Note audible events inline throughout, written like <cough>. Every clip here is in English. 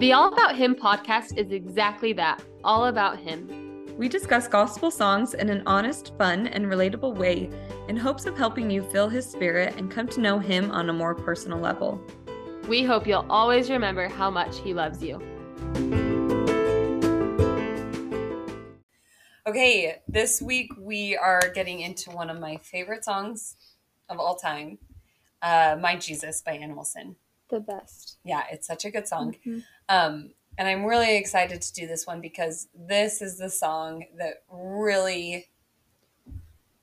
The All About Him podcast is exactly that all about Him. We discuss gospel songs in an honest, fun, and relatable way in hopes of helping you feel His Spirit and come to know Him on a more personal level. We hope you'll always remember how much He loves you. Okay, this week we are getting into one of my favorite songs of all time, uh, My Jesus by Anne Wilson. The best. Yeah, it's such a good song. Mm-hmm. Um, and I'm really excited to do this one because this is the song that really,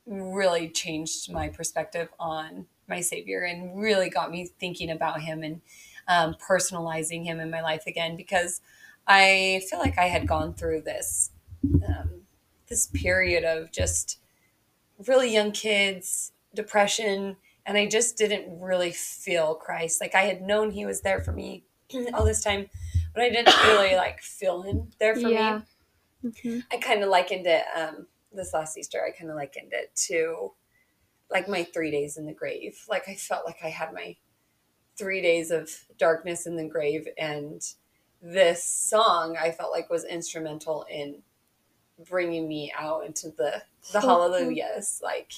really changed my perspective on my Savior and really got me thinking about Him and um, personalizing Him in my life again because I feel like I had gone through this um, this period of just really young kids, depression, and I just didn't really feel Christ. Like I had known He was there for me <clears throat> all this time, but I didn't really like feel him there for yeah. me. Mm-hmm. I kind of likened it um, this last Easter. I kind of likened it to like my three days in the grave. Like I felt like I had my three days of darkness in the grave, and this song I felt like was instrumental in bringing me out into the the hallelujahs, like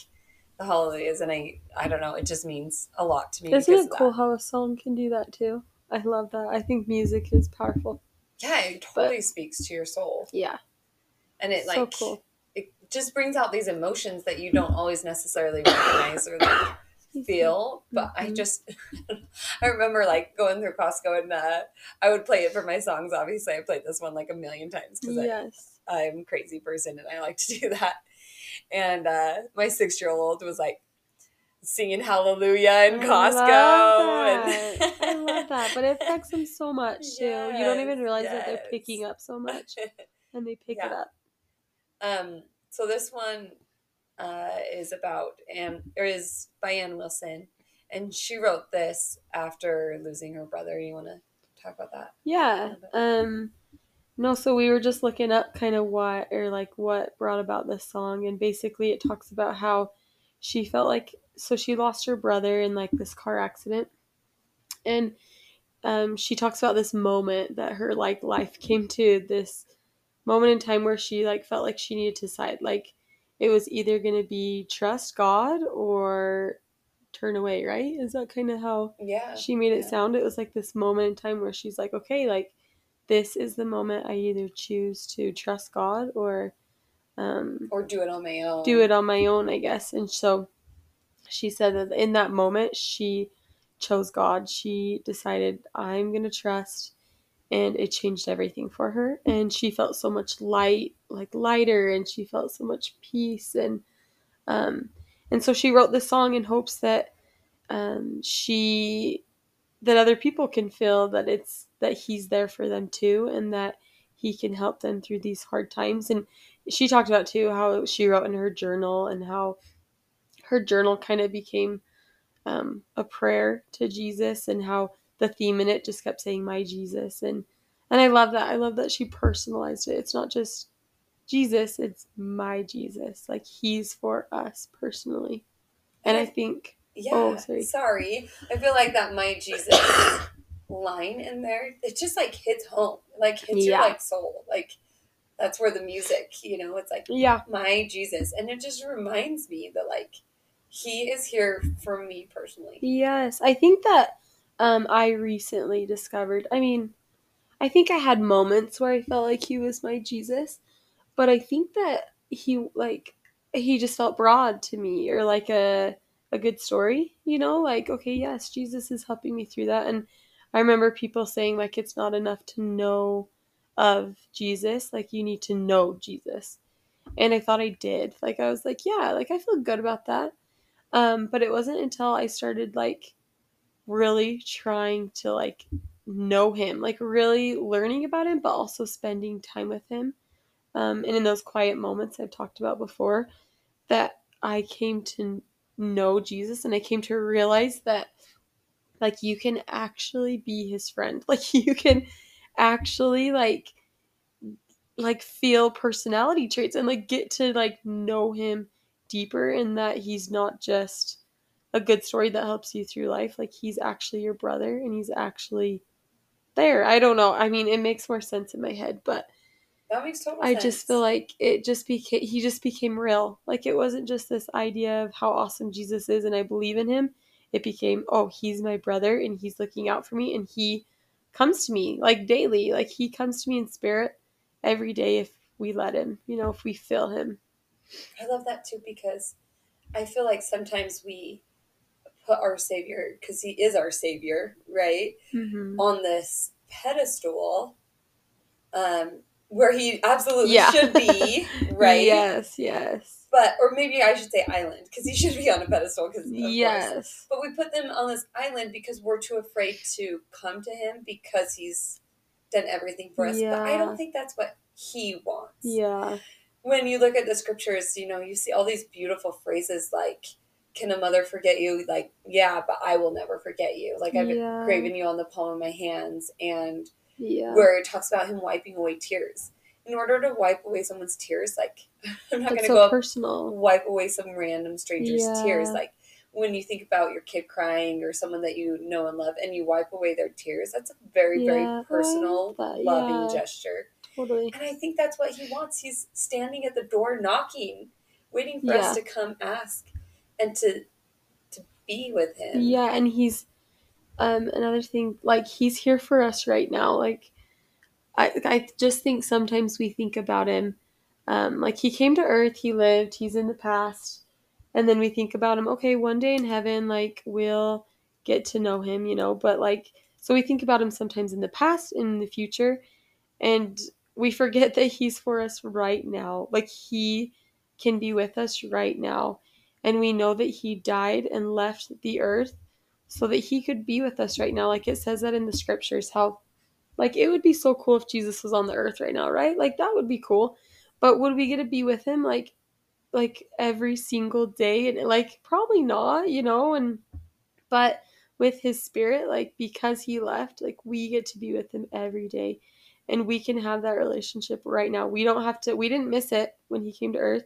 the hallelujahs, and I I don't know, it just means a lot to me. Isn't it cool how a song can do that too? I love that. I think music is powerful. Yeah, it totally but, speaks to your soul. Yeah. And it like so cool. it just brings out these emotions that you don't always necessarily recognize or like feel. But mm-hmm. I just <laughs> I remember like going through Costco and uh, I would play it for my songs. Obviously, I played this one like a million times because yes. I'm a crazy person and I like to do that. And uh, my six year old was like, singing hallelujah in Costco. I love that. I love that. But it affects them so much too. Yes, you don't even realize yes. that they're picking up so much. <laughs> And they pick yeah. it up. Um so this one uh, is about and or is by Anne Wilson. And she wrote this after losing her brother. You wanna talk about that? Yeah. Um no, so we were just looking up kind of what or like what brought about this song and basically it talks about how she felt like so she lost her brother in like this car accident and um, she talks about this moment that her like life came to this moment in time where she like felt like she needed to decide like it was either going to be trust god or turn away right? Is that kind of how yeah. she made it yeah. sound? It was like this moment in time where she's like okay like this is the moment i either choose to trust god or um or do it on my own do it on my own i guess and so she said that in that moment she chose God. She decided, I'm going to trust. And it changed everything for her. And she felt so much light, like lighter, and she felt so much peace. And, um, and so she wrote this song in hopes that, um, she, that other people can feel that it's, that he's there for them too, and that he can help them through these hard times. And she talked about too how she wrote in her journal and how her journal kind of became um, a prayer to Jesus and how the theme in it just kept saying my Jesus and and I love that. I love that she personalized it. It's not just Jesus, it's my Jesus. Like he's for us personally. And I think yeah, oh, sorry. sorry. I feel like that my Jesus line in there, it just like hits home. Like hits yeah. your like soul. Like that's where the music, you know, it's like yeah, my Jesus. And it just reminds me that like he is here for me personally. Yes, I think that um, I recently discovered. I mean, I think I had moments where I felt like he was my Jesus, but I think that he like he just felt broad to me or like a a good story, you know, like okay, yes, Jesus is helping me through that and I remember people saying like it's not enough to know of Jesus, like you need to know Jesus. And I thought I did. Like I was like, yeah, like I feel good about that. Um, but it wasn't until I started like really trying to like know him, like really learning about him, but also spending time with him. Um, and in those quiet moments I've talked about before, that I came to know Jesus and I came to realize that like you can actually be his friend. <laughs> Like you can actually like like feel personality traits and like get to like know him deeper in that he's not just a good story that helps you through life. Like he's actually your brother and he's actually there. I don't know. I mean, it makes more sense in my head, but That makes total I sense. just feel like it just became he just became real. Like it wasn't just this idea of how awesome Jesus is and I believe in him. It became, oh, he's my brother and he's looking out for me and he comes to me like daily. Like he comes to me in spirit every day if we let him, you know, if we feel him. I love that too because I feel like sometimes we put our Savior, because He is our Savior, right, Mm-hmm. on this pedestal um, where He absolutely Yeah. should be, <laughs> right? Yes, yes. But, or maybe I should say island, because He should be on a pedestal, because Yes. But we put them on this island because we're too afraid to come to Him because He's done everything for us. But I don't think that's what He wants Yeah. when you look at the scriptures, you know, you see all these beautiful phrases like, Can a mother forget you? Like, yeah, but I will never forget you. Like, I've Yeah. graven you on the palm of my hands. And Yeah. where it talks about him wiping away tears. In order to wipe away someone's tears, like, <laughs> I'm not going to so go personal. wipe away some random stranger's Yeah. tears. Like, when you think about your kid crying or someone that you know and love and you wipe away their tears, that's a very, Yeah, very personal, that, loving yeah. gesture. Totally. And I think that's what he wants. He's standing at the door knocking, waiting for us to come ask and to to be with him. Yeah, and he's um another thing like he's here for us right now. Like I I just think sometimes we think about him um like he came to earth, he lived, he's in the past. And then we think about him, okay, one day in heaven like we'll get to know him, you know, but like so we think about him sometimes in the past in the future and we forget <laughs> that he's for us right now. Like he can be with us right now. And we know that he died and left the earth so that he could be with us right now. Like it says that in the scriptures, how like it would be so cool if Jesus was on the earth right now, right? Like that would be cool. But would we get to be with him like like every single day? And like probably not, you know, and but with his spirit, like because he left, like we get to be with him every day. And we can have that relationship right now. We don't have to we didn't miss it when he came to earth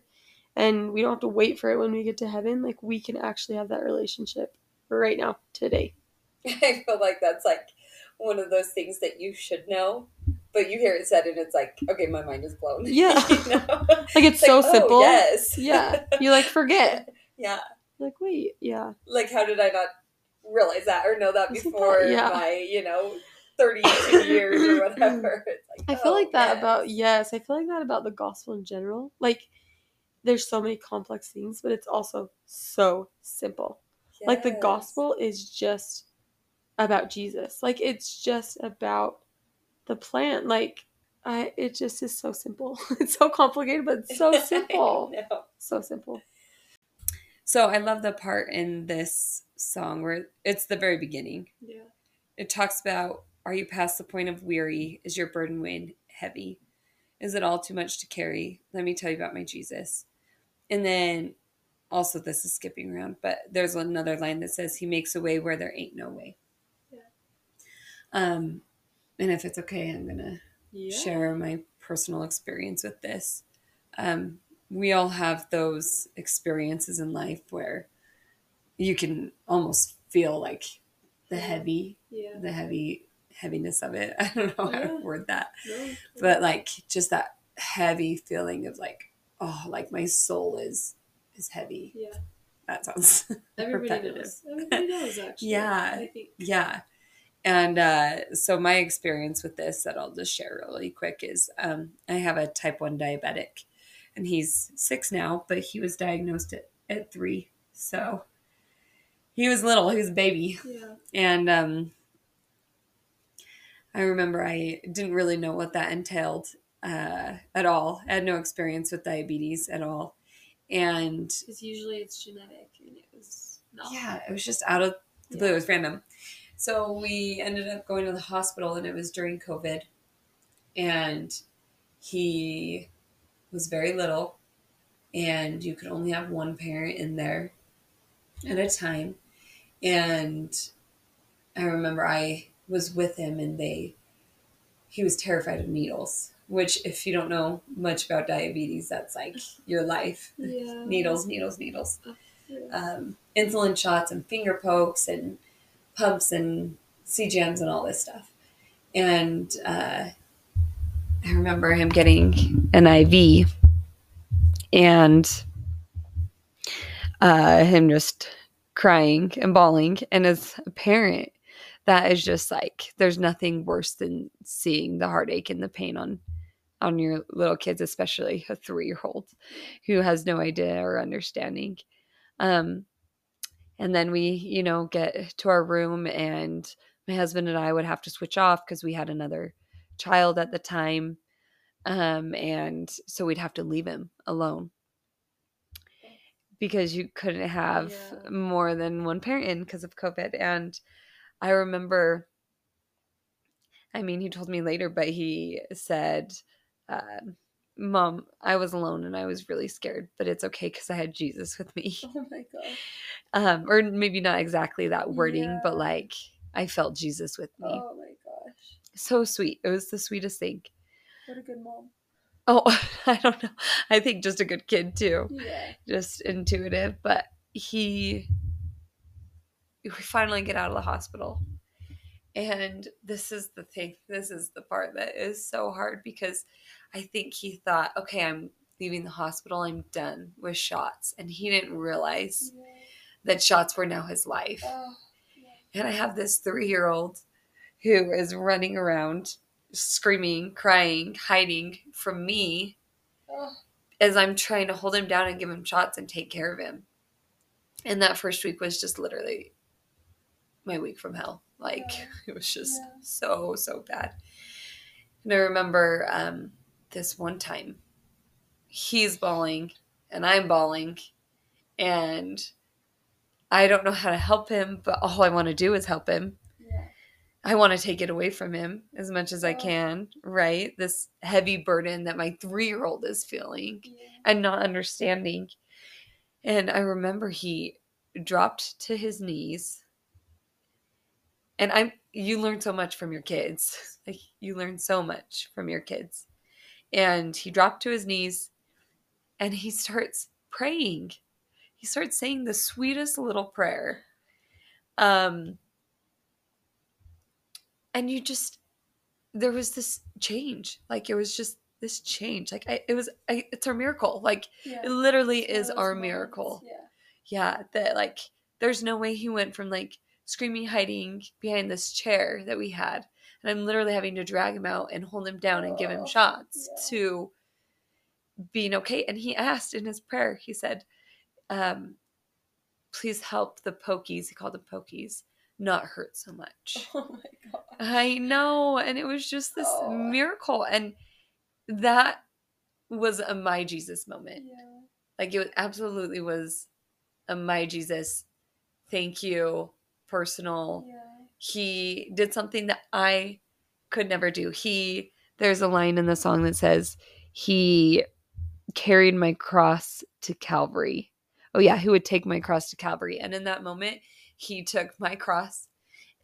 and we don't have to wait for it when we get to heaven. Like we can actually have that relationship right now, today. <laughs> I feel like that's like one of those things that you should know, but you hear it said and it's like, okay, my mind is blown. <laughs> Yeah. you know? Like it's, so like, oh, simple. yes. Yeah. You like forget. <laughs> yeah. Like wait, yeah. Like, how did I not realize that or know that Isn't that- before yeah. my, you know, 32 years or <laughs> whatever? Like, I feel oh, like that yes. about yes, I feel like that about the gospel in general. Like there's so many complex things, but it's also so simple. Like the gospel is just about Jesus. Like it's just about the plan. Like I it just is so simple. <laughs> It's so complicated, but so <laughs> simple. So simple. So I love the part in this song where it's the very beginning. Yeah. It talks about Are you past the point of weary? Is your burden weighing heavy? Is it all too much to carry? Let me tell you about my Jesus. And then also, this is skipping around, but there's another line that says, He makes a way where there ain't no way. Um, and if it's okay, I'm going to Yeah. share my personal experience with this. Um, we all have those experiences in life where you can almost feel like the heavy, Yeah. the heavy heaviness of it. <laughs> I don't know how Yeah. to word that, No. but like just that heavy feeling of like, oh, like my soul is is heavy. yeah. That sounds <laughs> Everybody repetitive. knows. Everybody knows actually. <laughs> Yeah. Yeah. And uh, so my experience with this that I'll just share really quick is um, I have a type 1 diabetic and he's six now, but he was diagnosed at, at three. So he was little, he was a baby. Yeah. And um, I remember I didn't really know what that entailed uh, at all. I had no experience with diabetes at all. And Because usually it's genetic and it was not. yeah, it was just out of the blue. It was random. So we ended up going to the hospital, and it was during COVID. And he was very little, and you could only have one parent in there at a time. And I remember I was with him, and they he was terrified of needles. Which, if you don't know much about diabetes, that's like your life. <laughs> Yeah. Needles, needles, needles um, insulin shots and finger pokes and pumps and CGMs and all this stuff. and uh, I remember him getting an IV and uh, him just crying and bawling. And as a parent, that is just like there's nothing worse than seeing the heartache and the pain on on your little kids, especially a three year old who has no idea or understanding. Um, and then we, you know, get to our room, and my husband and I would have to switch off because we had another child at the time. Um, and so we'd have to leave him alone because you couldn't have Yeah. more than one parent in because of COVID. And I remember, I mean, he told me later, but he said, uh, Mom, I was alone and I was really scared, but it's okay because I had Jesus with me. Oh my gosh. Um, or maybe not exactly that wording, but like I felt Jesus with me. Oh my gosh. So sweet. It was the sweetest thing. What a good mom. Oh, <laughs> I don't know. I think just a good kid too. Yeah. just intuitive, but he we finally get out of the hospital. And this is the thing, this is the part that is so hard because I think he thought, okay, I'm leaving the hospital, I'm done with shots. And he didn't realize that shots were now his life. Oh, And I have this three year old who is running around, screaming, crying, hiding from me oh. as I'm trying to hold him down and give him shots and take care of him. And that first week was just literally my week from hell. Like Yeah. <laughs> it was just Yeah. so so bad. And I remember um, this one time, he's bawling and I'm bawling, and I don't know how to help him, but all I want to do is help him. Yeah. I want to take it away from him as much as I can, right? This heavy burden that my three year old is feeling Yeah. and not understanding. And I remember he dropped to his knees. And I'm you learn so much from your kids. <laughs> Like you learn so much from your kids. And he dropped to his knees and he starts praying. He starts saying the sweetest little prayer. Um and you just there was this change. Like it was just this change. Like I, it was I, it's our miracle. Like Yeah. it literally is our moments, miracle. Yeah. Yeah, that like there's no way he went from like screaming, hiding behind this chair that we had, and I'm literally having to drag him out and hold him down and give him Oh, shots yeah. to being okay. And he asked in his prayer, he said, um, "Please help the pokies." He called them pokies, not hurt so much. <laughs> Oh my god. I know, and it was just this Oh. miracle, and that was a my Jesus moment. Yeah. Like it absolutely was a my Jesus, thank you, personal. Yeah. He did something that I could never do. He there's a line in the song that says he carried my cross to Calvary. Oh yeah, who would take my cross to Calvary? And in that moment, he took my cross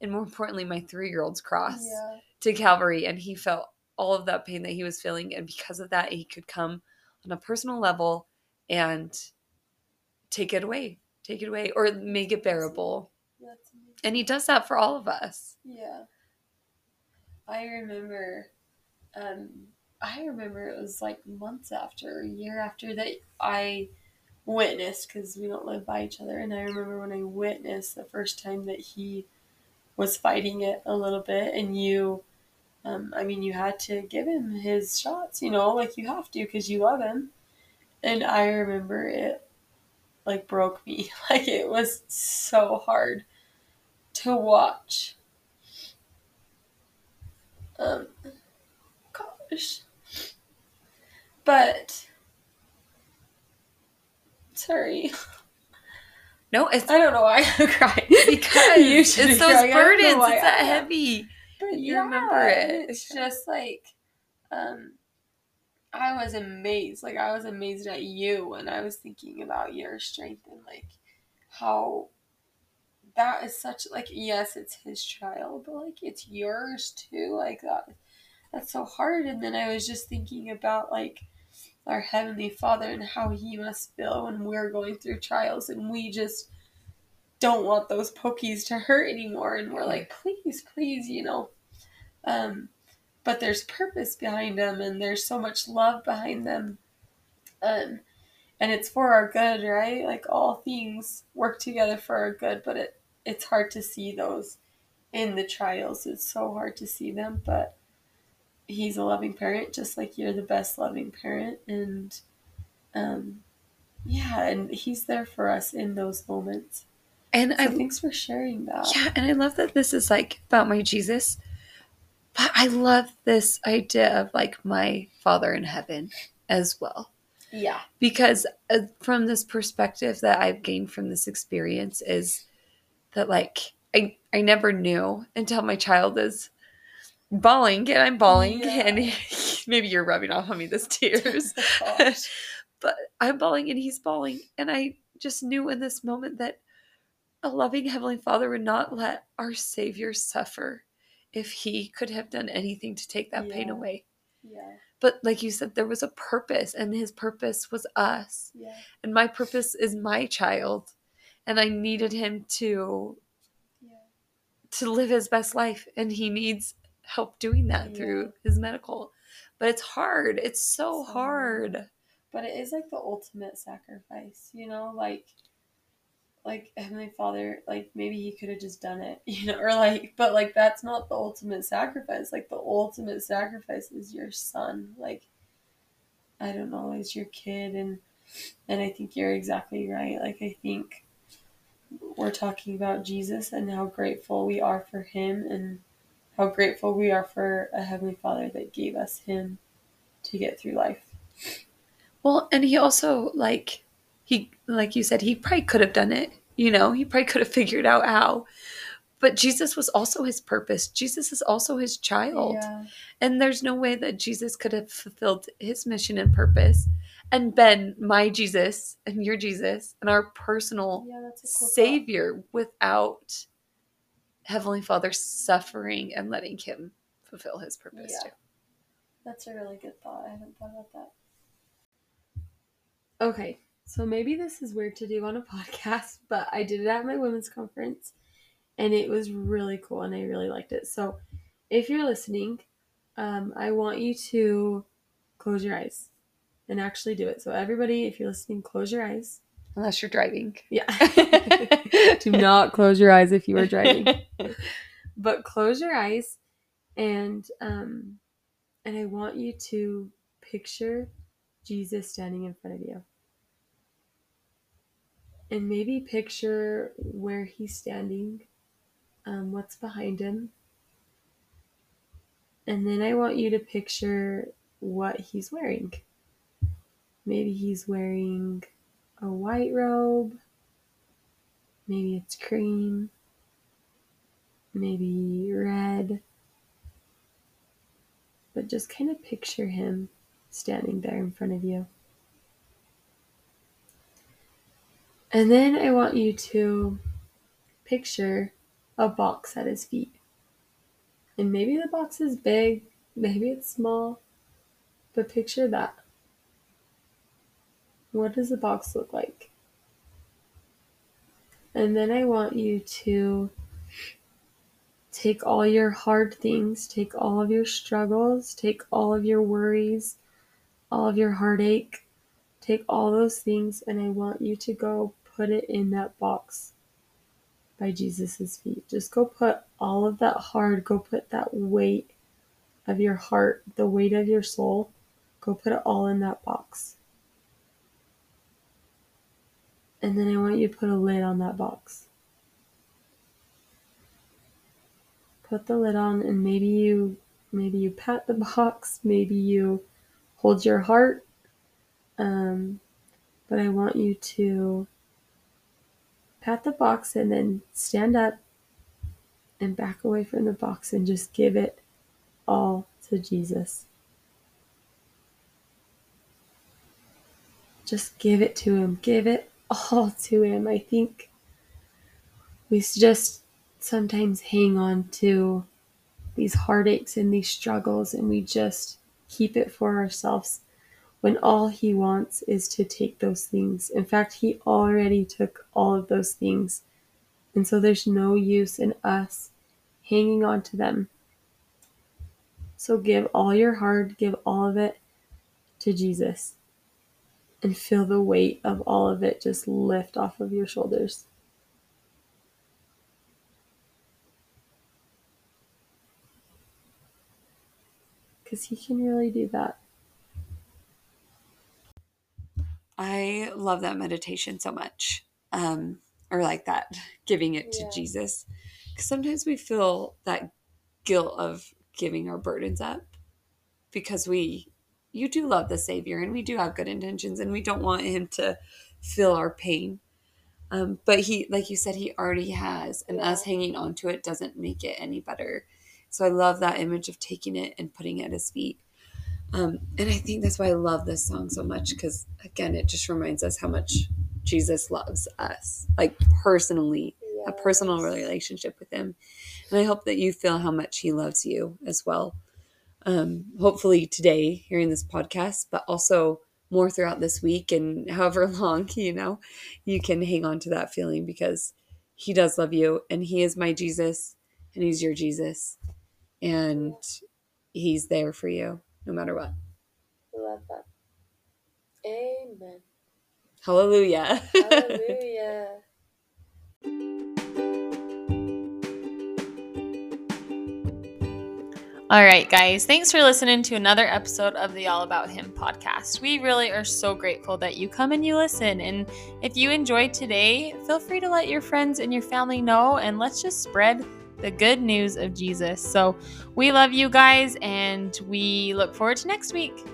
and more importantly my 3-year-old's cross Yeah. to Calvary and he felt all of that pain that he was feeling and because of that he could come on a personal level and take it away take it away or make it bearable and he does that for all of us Yeah. I remember um I remember it was like months after, a year after that I witnessed cuz we don't live by each other and I remember when I witnessed the first time that he was fighting it a little bit and you um I mean you had to give him his shots, you know, like you have to cuz you love him. And I remember it like broke me. <laughs> Like it was so hard to watch. Um, gosh. But, sorry. no it's I don't know why I <laughs> cry <laughs> because You it's those crying. I don't know burdens it's that heavy But You yeah, remember it. It's just like, um, I was amazed. Like I was amazed at you, and I was thinking about your strength and like how that is such like yes, it's his child, but like it's yours too. Like that, that's so hard. And then I was just thinking about like our heavenly Father and how he must feel when we're going through trials, and we just don't want those pokies to hurt anymore and we're like please please you know Um, but there's purpose behind them and there's so much love behind them. Um, and it's for our good, right? Like all things work together for our good, but it it's hard to see those in the trials. It's so hard to see them, but he's a loving parent just like you're the best loving parent and um yeah, and he's there for us in those moments. And So I thanks for sharing that. Yeah, and I love that this is like about my Jesus. But I love this idea of like my Father in heaven as well. Yeah. Because uh, from this perspective that I've gained from this experience is that like I I never knew until my child is bawling and I'm bawling <laughs> Yeah. and <laughs> maybe you're rubbing off on me this tears. <laughs> But I'm bawling and he's bawling. And I just knew in this moment that a loving Heavenly Father would not let our Savior suffer if he could have done anything to take that pain away. yeah. But like you said, there was a purpose, and his purpose was us. Yeah. And my purpose is my child. And I needed him to Yeah. to live his best life. And he needs help doing that Yeah. through his medical. But it's hard. It's so, So hard. hard. But it is like the ultimate sacrifice, you know, like like Heavenly Father, like maybe he could have just done it, <laughs> you know, or like but like that's not the ultimate sacrifice. Like the ultimate sacrifice is your son. Like I don't know, it's your kid and and I think you're exactly right. Like I think we're talking about Jesus and how grateful we are for him and how grateful we are for a Heavenly Father that gave us him to get through life. Well, and he also like he like you said he probably could have done it. You know, he probably could have figured out how. But Jesus was also his purpose. Jesus is also his child. Yeah. And there's no way that Jesus could have fulfilled his mission and purpose and been my Jesus and your Jesus and our personal Yeah, cool thought. savior without Heavenly Father suffering and letting him fulfill his purpose Yeah. too. That's a really good thought. I haven't thought about that. Okay, so maybe this is weird to do on a <laughs> podcast, but I did it at my women's conference and it was really cool and I really liked it. So if you're listening, um, I want you to close your eyes and actually do it. So, everybody, if you're listening, close your eyes. Unless you're driving. Yeah. <laughs> do not close your eyes if you are driving. <laughs> but close your eyes and um and I want you to picture Jesus standing in front of you. And maybe picture where he's standing, um, what's behind him. And then I want you to picture what he's wearing. Maybe he's wearing a white robe. Maybe it's cream. Maybe red. But just kind of picture him standing there in front of you. And then I want you to picture a box at his feet. And maybe the box is big, maybe it's small, but picture that. What does the box look like? And then I want you to take all your hard things, take all of your struggles, take all of your worries, all of your heartache, take all those things, and I want you to go put it in that box by Jesus' feet. Just go put all of that hard, go put that weight of your heart, the weight of your soul, go put it all in that box. And then I want you to put a lid on that box. Put the lid on and maybe you maybe you pat the <laughs> box, maybe you hold your heart. Um, but I want you to pat the box and then stand up and back away from the box and just give it all to Jesus. Just give it to Him. Give it all <laughs> to Him. I think we just sometimes hang on to these heartaches and these struggles and we just keep it for ourselves when all He wants is to take those things. In fact, He already took all of those things. And so there's no use in us hanging on to them So give all your heart, give all of it to Jesus. And feel the weight of all of it just lift off of your shoulders. Because He can really do that. I love that meditation so much. Um, or like that, <laughs> giving it to Yeah. Jesus. Because sometimes we feel that guilt of giving our burdens up because we, you do love the Savior and we do have good intentions and we don't want Him to feel our pain. Um, but He, like you said, He already has, and us hanging on to it doesn't make it any better. So I love that image of taking it and putting it at His feet. Um, and I think that's why I love this song so much because, again, it just reminds us how much Jesus loves us, like personally, a personal relationship with Him. And I hope that you feel how much He loves you as well. Um, hopefully, today, hearing this podcast, but also more throughout this week and <laughs> however long, you know, you can hang on to that feeling because He does love you and He is my Jesus and He's your Jesus. And He's there for you no matter what. Love that. Amen. Hallelujah. <laughs> Hallelujah. All right, guys, thanks for listening to another episode of the All About Him podcast. We really are so grateful that you come and you listen. And if you enjoyed today, feel free to let your friends and your family know, and let's just spread the good news of Jesus. So we love you guys, and we look forward to next week.